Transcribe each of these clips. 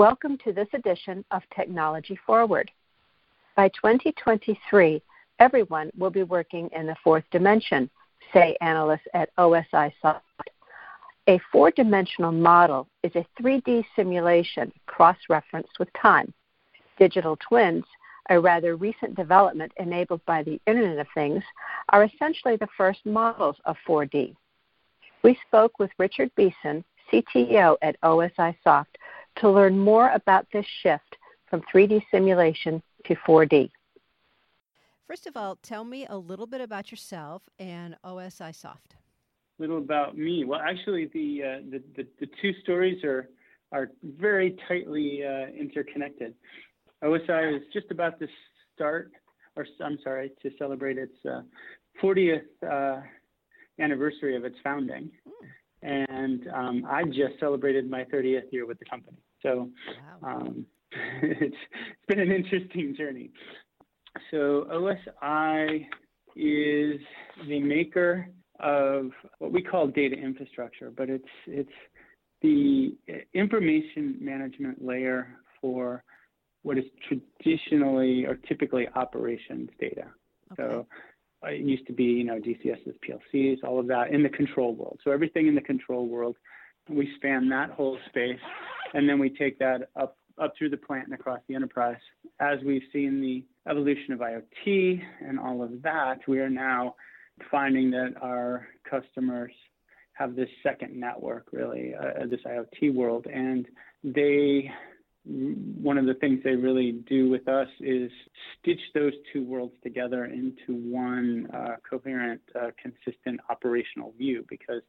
Welcome to this edition of Technology Forward. By 2023, everyone will be working in the fourth dimension, say analysts at OSIsoft. A four dimensional model is a 3D simulation cross referenced with time. Digital twins, a rather recent development enabled by the Internet of Things, are essentially the first models of 4D. We spoke with Richard Beeson, CTO at OSIsoft, to learn more about this shift from 3D simulation to 4D. First of all, tell me a little bit about yourself and OSIsoft. A little about me. Well, actually, the uh, the, the, the, two stories are are very tightly uh, interconnected. OSI is just about to start, or I'm sorry, to celebrate its uh, 40th uh, anniversary of its founding. Mm and um, I just celebrated my 30th year with the company. So wow. um, it's, it's been an interesting journey. So OSI is the maker of what we call data infrastructure, but it's it's the information management layer for what is traditionally or typically operations data. Okay. So it used to be, you know, DCS's, PLCs, all of that in the control world. So everything in the control world, we span that whole space, and then we take that up up through the plant and across the enterprise. As we've seen the evolution of IoT and all of that, we are now finding that our customers have this second network, really, uh, this IoT world, and they one of the things they really do with us is stitch those two worlds together into one uh, coherent, uh, consistent operational view because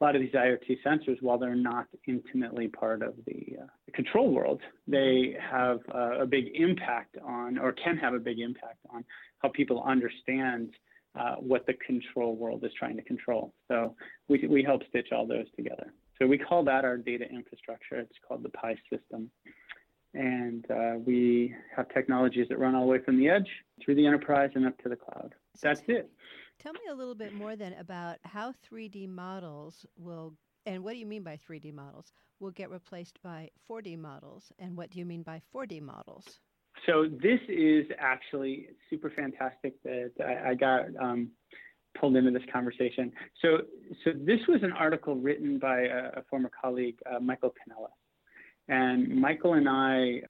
a lot of these IoT sensors, while they're not intimately part of the, uh, control world, they have uh, a big impact on, or can have a big impact on, how people understand uh, what the control world is trying to control. So we, we help stitch all those together. So we call that our data infrastructure. It's called the PI system and uh, we have technologies that run all the way from the edge through the enterprise and up to the cloud. That's it. Tell me a little bit more then about how 3D models will, and what do you mean by 3D models, will get replaced by 4D models, and what do you mean by 4D models? So this is actually super fantastic that I, I got um, pulled into this conversation. So, so this was an article written by a, a former colleague, uh, Michael Kanellos. And Michael and I,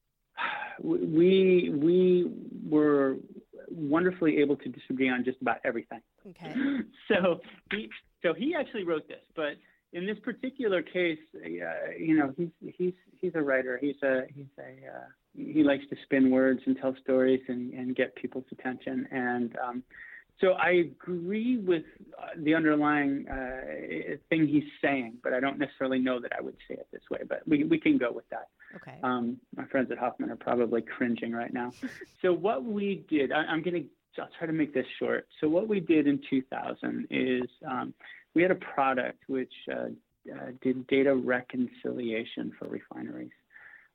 we we were wonderfully able to disagree on just about everything. Okay. So he so he actually wrote this, but in this particular case, uh, you know, he's he's he's a writer. He's a he's a uh, he likes to spin words and tell stories and and get people's attention. And um, so I agree with uh, the underlying uh, thing he's saying, but I don't necessarily know that I would say it this way. But we, we can go with that. Okay. Um, my friends at Hoffman are probably cringing right now. so what we did, I, am going to, I'll try to make this short. So what we did in 2000 is um, we had a product which uh, uh, did data reconciliation for refineries.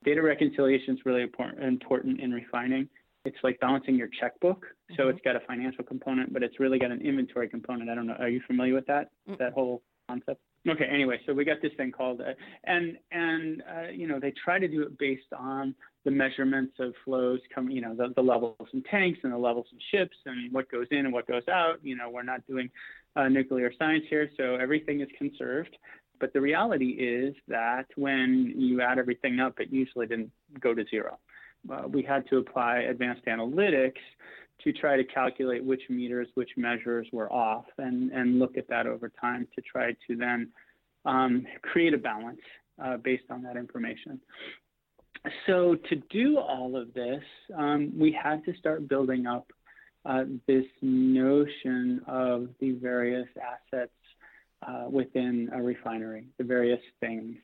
Data reconciliation is really important, important in refining it's like balancing your checkbook. So mm-hmm. it's got a financial component, but it's really got an inventory component. I don't know. Are you familiar with that? Mm-hmm. That whole concept? Okay. Anyway, so we got this thing called, uh, and and uh, you know they try to do it based on the measurements of flows coming, you know, the, the levels in tanks and the levels in ships and what goes in and what goes out. You know, we're not doing uh, nuclear science here, so everything is conserved. But the reality is that when you add everything up, it usually didn't go to zero uh, we had to apply advanced analytics to try to calculate which meters, which measures were off, and, and look at that over time to try to then um, create a balance uh, based on that information. So to do all of this, um, we had to start building up uh, this notion of the various assets uh, within a refinery, the various things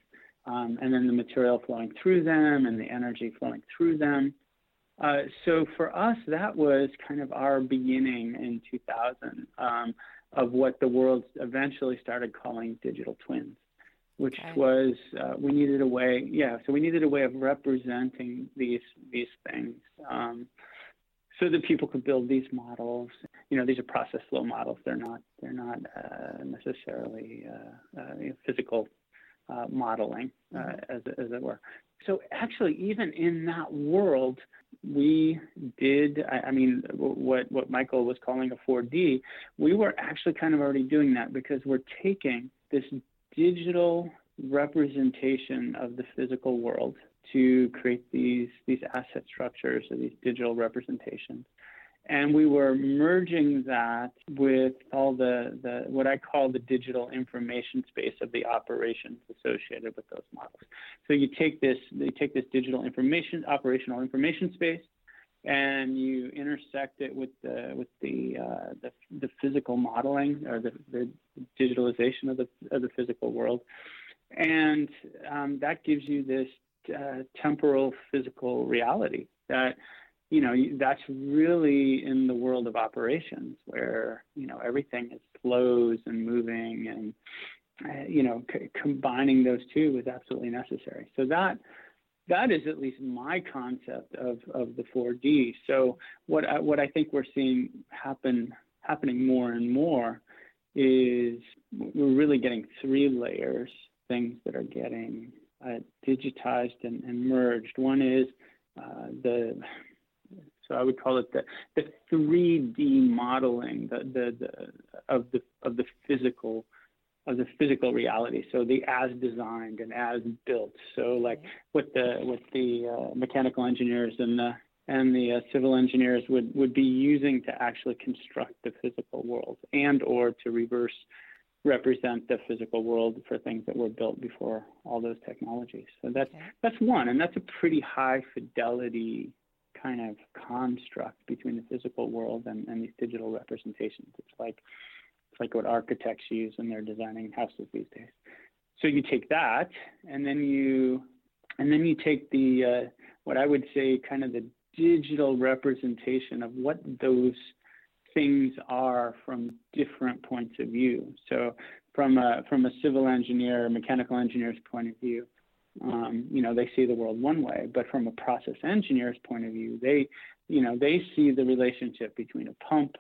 um, and then the material flowing through them and the energy flowing through them. Uh, so for us, that was kind of our beginning in 2000 um, of what the world eventually started calling digital twins, which okay. was uh, we needed a way, yeah. So we needed a way of representing these these things. Um, so that people could build these models. You know, these are process flow models. They're not they're not uh, necessarily uh, uh, physical uh, modeling, uh, mm-hmm. as, as it were. So actually, even in that world, we did. I, I mean, what what Michael was calling a 4D, we were actually kind of already doing that because we're taking this digital representation of the physical world to create these these asset structures or these digital representations and we were merging that with all the, the what I call the digital information space of the operations associated with those models. So you take this you take this digital information operational information space and you intersect it with the with the uh, the, the, physical modeling or the, the digitalization of the of the physical world, and um, that gives you this uh, temporal physical reality that you know that's really in the world of operations where you know everything is flows and moving and uh, you know c- combining those two is absolutely necessary so that that is at least my concept of, of the 4D. So what I, what I think we're seeing happen happening more and more is we're really getting three layers things that are getting uh, digitized and, and, merged. One is uh, the so I would call it the, the 3D modeling the, the, the, of the of the physical of the physical reality. So the as designed and as built. So like what the what the uh, mechanical engineers and the and the uh, civil engineers would, would be using to actually construct the physical world and or to reverse represent the physical world for things that were built before all those technologies. So that's okay. that's one, and that's a pretty high fidelity kind of construct between the physical world and, and these digital representations. It's like it's like what architects use when they're designing houses these days. So you take that, and then you and then you take the uh, what I would say kind of the digital representation of what those things are from different points of view. So from a from a civil engineer, mechanical engineer's point of view, um, you know, they see the world one way, but from a process engineer's point of view, they, you know, they see the relationship between a pump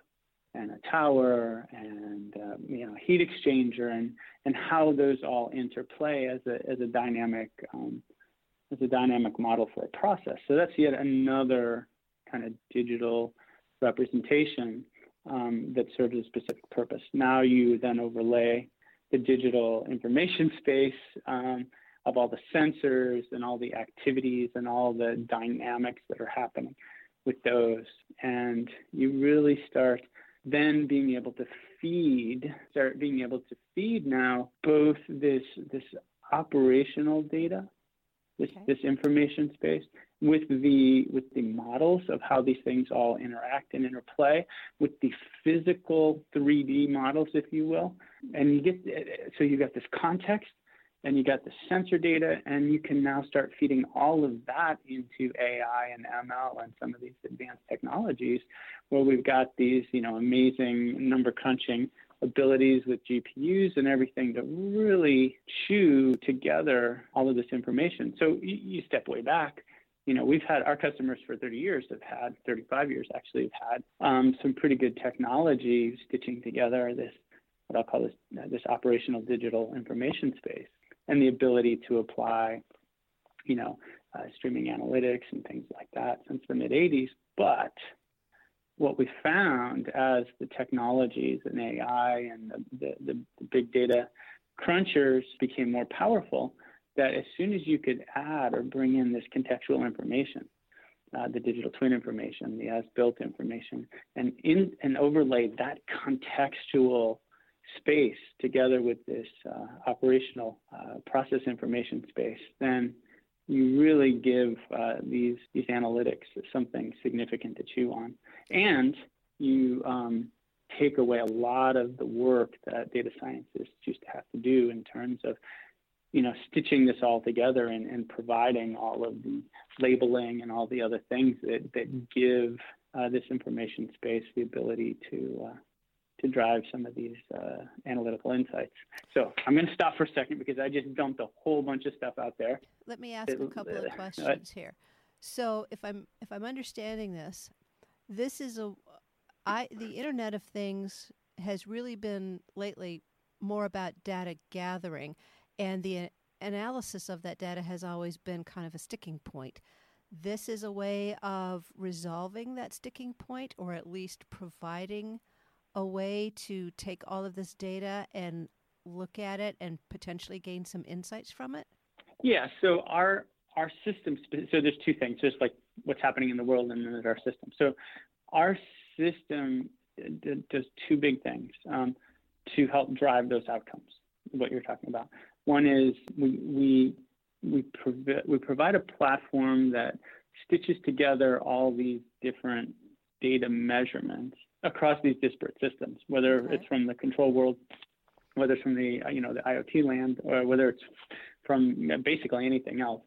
and a tower and uh, you know heat exchanger and and how those all interplay as a as a dynamic um, as a dynamic model for a process. So that's yet another kind of digital representation um, that serves a specific purpose. Now you then overlay the digital information space um, of all the sensors and all the activities and all the dynamics that are happening with those. And you really start then being able to feed, start being able to feed now both this this operational data, this okay. this information space, with the with the models of how these things all interact and interplay, with the physical 3D models, if you will, and you get so you got this context and you got the sensor data, and you can now start feeding all of that into AI and ML and some of these advanced technologies, where we've got these, you know, amazing number crunching abilities with GPUs and everything to really chew together all of this information. So you, you step way back. You know, we've had our customers for 30 years have had 35 years actually have had um, some pretty good technology stitching together this what I'll call this uh, this operational digital information space and the ability to apply, you know, uh, streaming analytics and things like that since the mid 80s. But what we found as the technologies and AI and the, the, the big data crunchers became more powerful, that as soon as you could add or bring in this contextual information, uh, the digital twin information, the as-built information, and in and overlay that contextual space together with this uh, operational uh, process information space, then you really give uh, these these analytics something significant to chew on, and you um, take away a lot of the work that data scientists used to have to do in terms of you know stitching this all together and, and providing all of the labeling and all the other things that that give uh, this information space the ability to uh, to drive some of these uh, analytical insights. So I'm going to stop for a second because I just dumped a whole bunch of stuff out there. Let me ask it, a couple uh, of questions here. So if I'm if I'm understanding this, this is a I the Internet of Things has really been lately more about data gathering, and the analysis of that data has always been kind of a sticking point. This is a way of resolving that sticking point, or at least providing a way to take all of this data and look at it and potentially gain some insights from it? Yeah. So our our system. So there's two things. Just like what's happening in the world, and then our system. So our system does two big things um, to help drive those outcomes. What you're talking about. One is we we we, provi- we provide a platform that stitches together all these different data measurements across these disparate systems, whether okay. it's from the control world, whether it's from the you know the IoT land, or whether it's from basically anything else.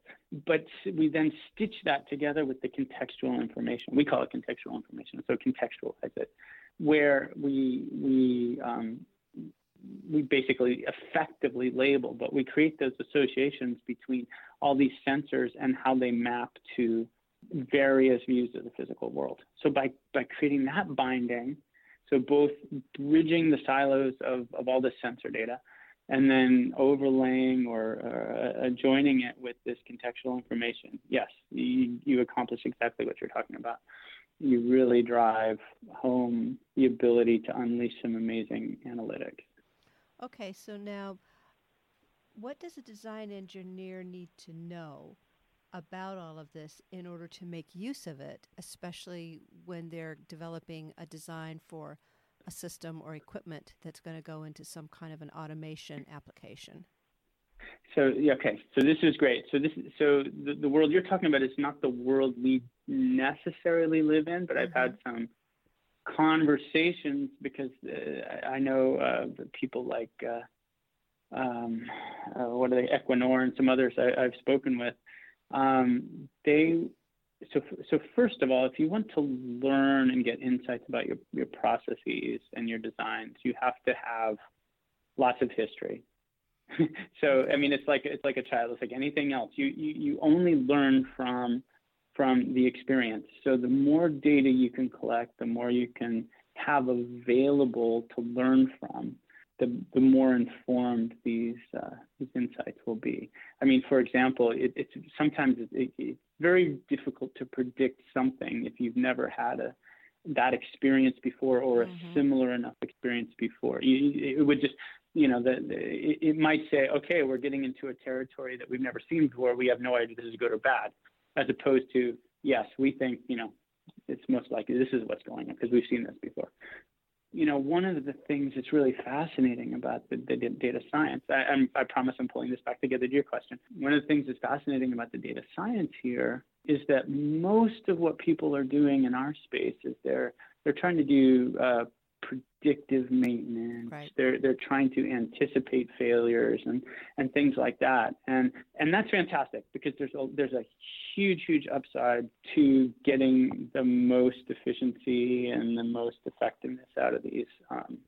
But we then stitch that together with the contextual information. We call it contextual information, so contextualize it, where we we um, we basically effectively label, but we create those associations between all these sensors and how they map to various views of the physical world. So by, by creating that binding, so both bridging the silos of, of all the sensor data and then overlaying or uh, joining it with this contextual information, yes, you, you accomplish exactly what you're talking about. You really drive home the ability to unleash some amazing analytics. Okay, so now what does a design engineer need to know about all of this in order to make use of it, especially when they're developing a design for a system or equipment that's going to go into some kind of an automation application? So yeah, okay. So this is great. So this so the, the world you're talking about is not the world we necessarily live in, but mm-hmm. I've had mm-hmm. some conversations because uh, I know uh, people like uh, um, uh, what are they, Equinor and some others I, have spoken with. Um, they so so first of all, if you want to learn and get insights about your your processes and your designs, you have to have lots of history. so I mean, it's like it's like a child. It's like anything else. You you you only learn from from the experience. So the more data you can collect, the more you can have available to learn from, the, the more informed these uh, these insights will be. I mean, for example, it, it's sometimes it, it's very difficult to predict something if you've never had a that experience before or a mm-hmm. similar enough experience before. You, it would just, you know, the, the, it, it might say, okay, we're getting into a territory that we've never seen before. We have no idea this is good or bad as opposed to yes, we think you know it's most likely this is what's going on because we've seen this before. You know, one of the things that's really fascinating about the, the data science, I, I promise I'm pulling this back together to your question. One of the things that's fascinating about the data science here is that most of what people are doing in our space is they're they're trying to do uh, predictive maintenance. Right. They're they're trying to anticipate failures and and things like that. And and that's fantastic because there's a there's a huge huge upside to getting the most efficiency and the most effectiveness out of these um,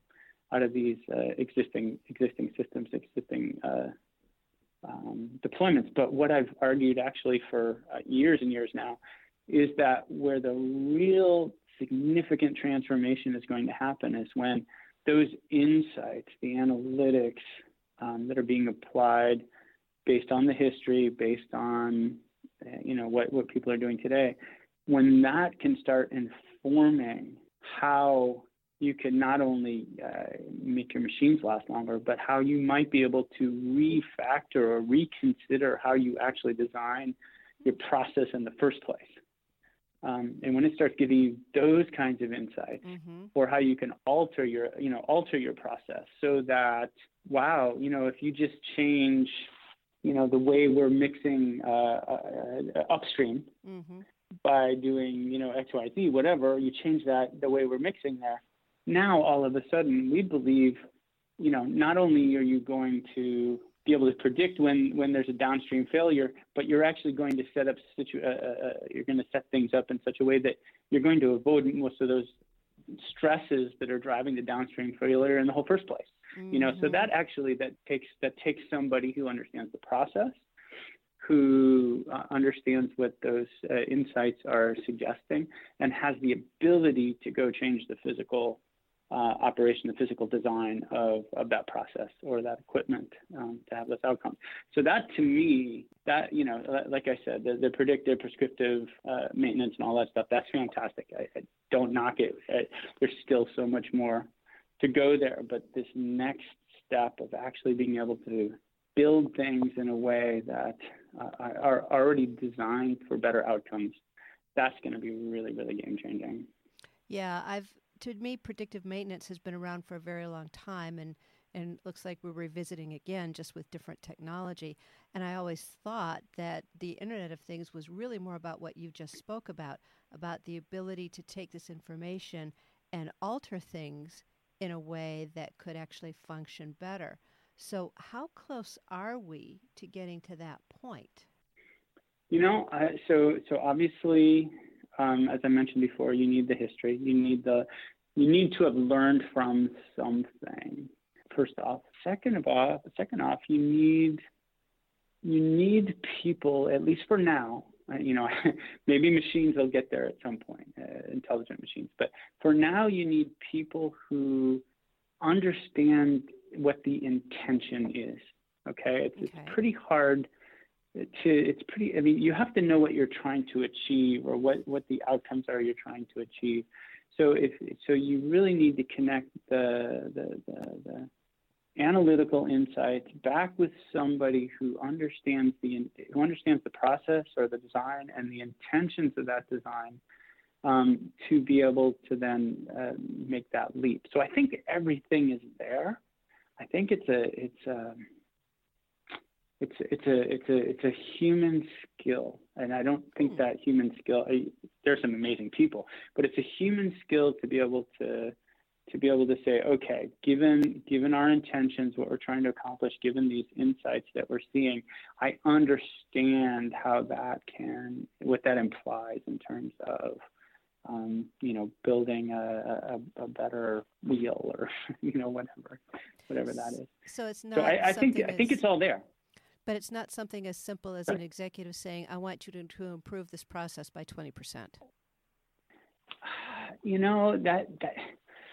out of these uh, existing existing systems, existing uh, um, deployments. But what I've argued actually for uh, years and years now is that where the real significant transformation is going to happen is when those insights, the analytics um, that are being applied based on the history, based on you know what, what people are doing today, when that can start informing how you can not only uh, make your machines last longer, but how you might be able to refactor or reconsider how you actually design your process in the first place. Um, and when it starts giving you those kinds of insights mm-hmm. or how you can alter your you know alter your process so that wow you know if you just change you know the way we're mixing uh, uh, upstream mm-hmm. by doing you know x y z whatever you change that the way we're mixing there now all of a sudden we believe you know not only are you going to be able to predict when when there's a downstream failure, but you're actually going to set up situ- uh, uh, uh, you're going to set things up in such a way that you're going to avoid most of those stresses that are driving the downstream failure in the whole first place. Mm-hmm. You know, so that mm-hmm. actually that takes that takes somebody who understands the process, who uh, understands what those uh, insights are suggesting, and has the ability to go change the physical uh, operation, the physical design of, of that process or that equipment um, to have those outcomes. So that to me, that you know, like I said, the, the predictive, prescriptive uh, maintenance and all that stuff, that's fantastic. I, I don't knock it. I, there's still so much more to go there, but this next step of actually being able to build things in a way that uh, are already designed for better outcomes, that's going to be really, really game changing. Yeah, I've to me, predictive maintenance has been around for a very long time, and and looks like we're revisiting again, just with different technology. And I always thought that the Internet of Things was really more about what you just spoke about, about the ability to take this information and alter things in a way that could actually function better. So, how close are we to getting to that point? You know, so so obviously, um, as I mentioned before, you need the history. You need the you need to have learned from something. First off, second of all, second off, you need you need people at least for now. Uh, you know, maybe machines will get there at some point, uh, intelligent machines. But for now, you need people who understand what the intention is. Okay, it's, okay. it's pretty hard to it's pretty i mean you have to know what you're trying to achieve or what what the outcomes are you're trying to achieve so if so, you really need to connect the the, the, the analytical insights back with somebody who understands the who understands the process or the design and the intentions of that design um, to be able to then uh, make that leap. So I think everything is there. I think it's a it's a it's it's a it's a it's a human skill, and I don't think hmm. that human skill. I, there's some amazing people, but it's a human skill to be able to to be able to say, okay, given given our intentions, what we're trying to accomplish, given these insights that we're seeing, I understand how that can what that implies in terms of um, you know, building a, a, a, better wheel or you know whatever, whatever that is. So it's not. So I, I think I think it's all there. But it's not something as simple as an executive saying, I want you to, to improve this process by 20%. You know, that, that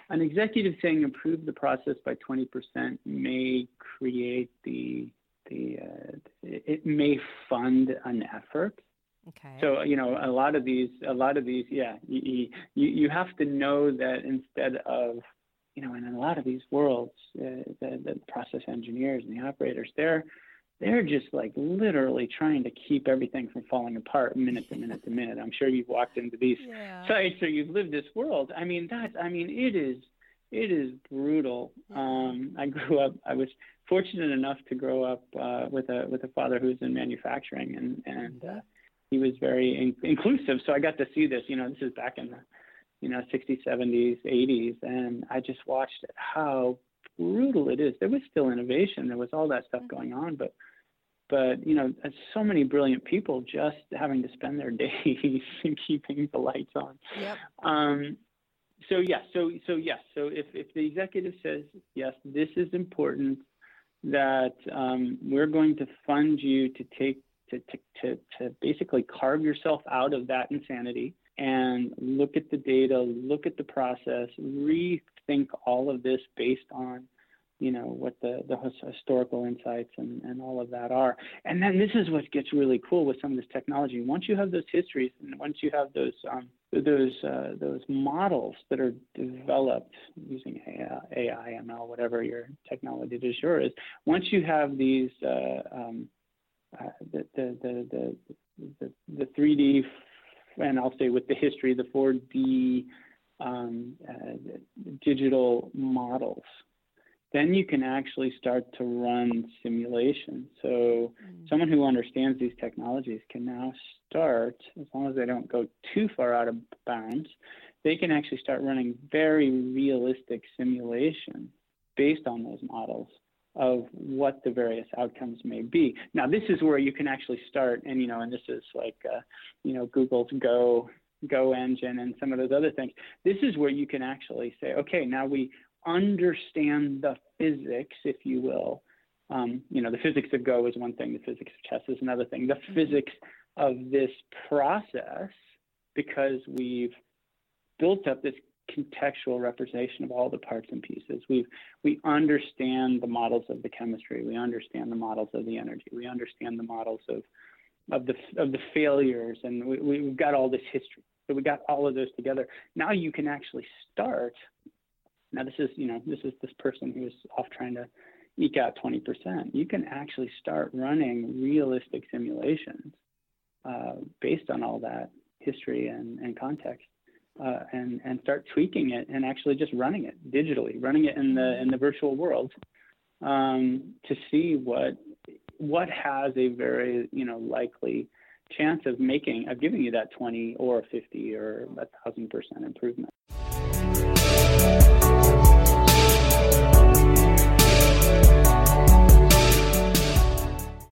an executive saying improve the process by 20% may create the, the uh, it may fund an effort. Okay. So you know, a lot of these, a lot of these, yeah, you, you, you have to know that instead of, you know, in a lot of these worlds, uh, the, the process engineers and the operators, they're they're just like literally trying to keep everything from falling apart minute to minute to minute. I'm sure you've walked into these yeah. sites or you've lived this world. I mean, that's, I mean, it is, it is brutal. Um, I grew up, I was fortunate enough to grow up uh, with a, with a father who's in manufacturing and, and uh, he was very in- inclusive. So I got to see this, you know, this is back in the, you know, 60s, 70s, 80s. And I just watched how brutal it is. There was still innovation. There was all that stuff mm-hmm. going on, but but you know, so many brilliant people just having to spend their days keeping the lights on. Yep. Um, so yes, so so yes, so if if the executive says yes, this is important, that um, we're going to fund you to take to, to to to basically carve yourself out of that insanity and look at the data, look at the process, rethink all of this based on you know what the the historical insights and and all of that are and then this is what gets really cool with some of this technology once you have those histories and once you have those um, those uh, those models that are developed using AI, ML, whatever your technology de jour is. Once you have these, uh, um, uh, the, the, the, the, the 3D, and I'll say with the history, the 4D um, uh, digital models then you can actually start to run simulations. So mm. someone who understands these technologies can now start, as long as they don't go too far out of bounds, they can actually start running very realistic simulations based on those models of what the various outcomes may be. Now, this is where you can actually start, and you know, and this is like, uh, you know, Google's Go Go engine and some of those other things. This is where you can actually say, okay, now we understand the physics, if you will. Um, you know, the physics of Go is one thing, the physics of chess is another thing. The mm-hmm. physics of this process, because we've built up this contextual representation of all the parts and pieces. We we understand the models of the chemistry. We understand the models of the energy. We understand the models of of the of the failures, and we, we've got all this history. So we got all of those together. Now you can actually start. Now this is you know this is this person who's off trying to eke out 20%. You can actually start running realistic simulations uh, based on all that history and, and context uh, and and start tweaking it and actually just running it digitally, running it in the in the virtual world um, to see what what has a very you know likely chance of making of giving you that 20 or 50 or a thousand percent improvement.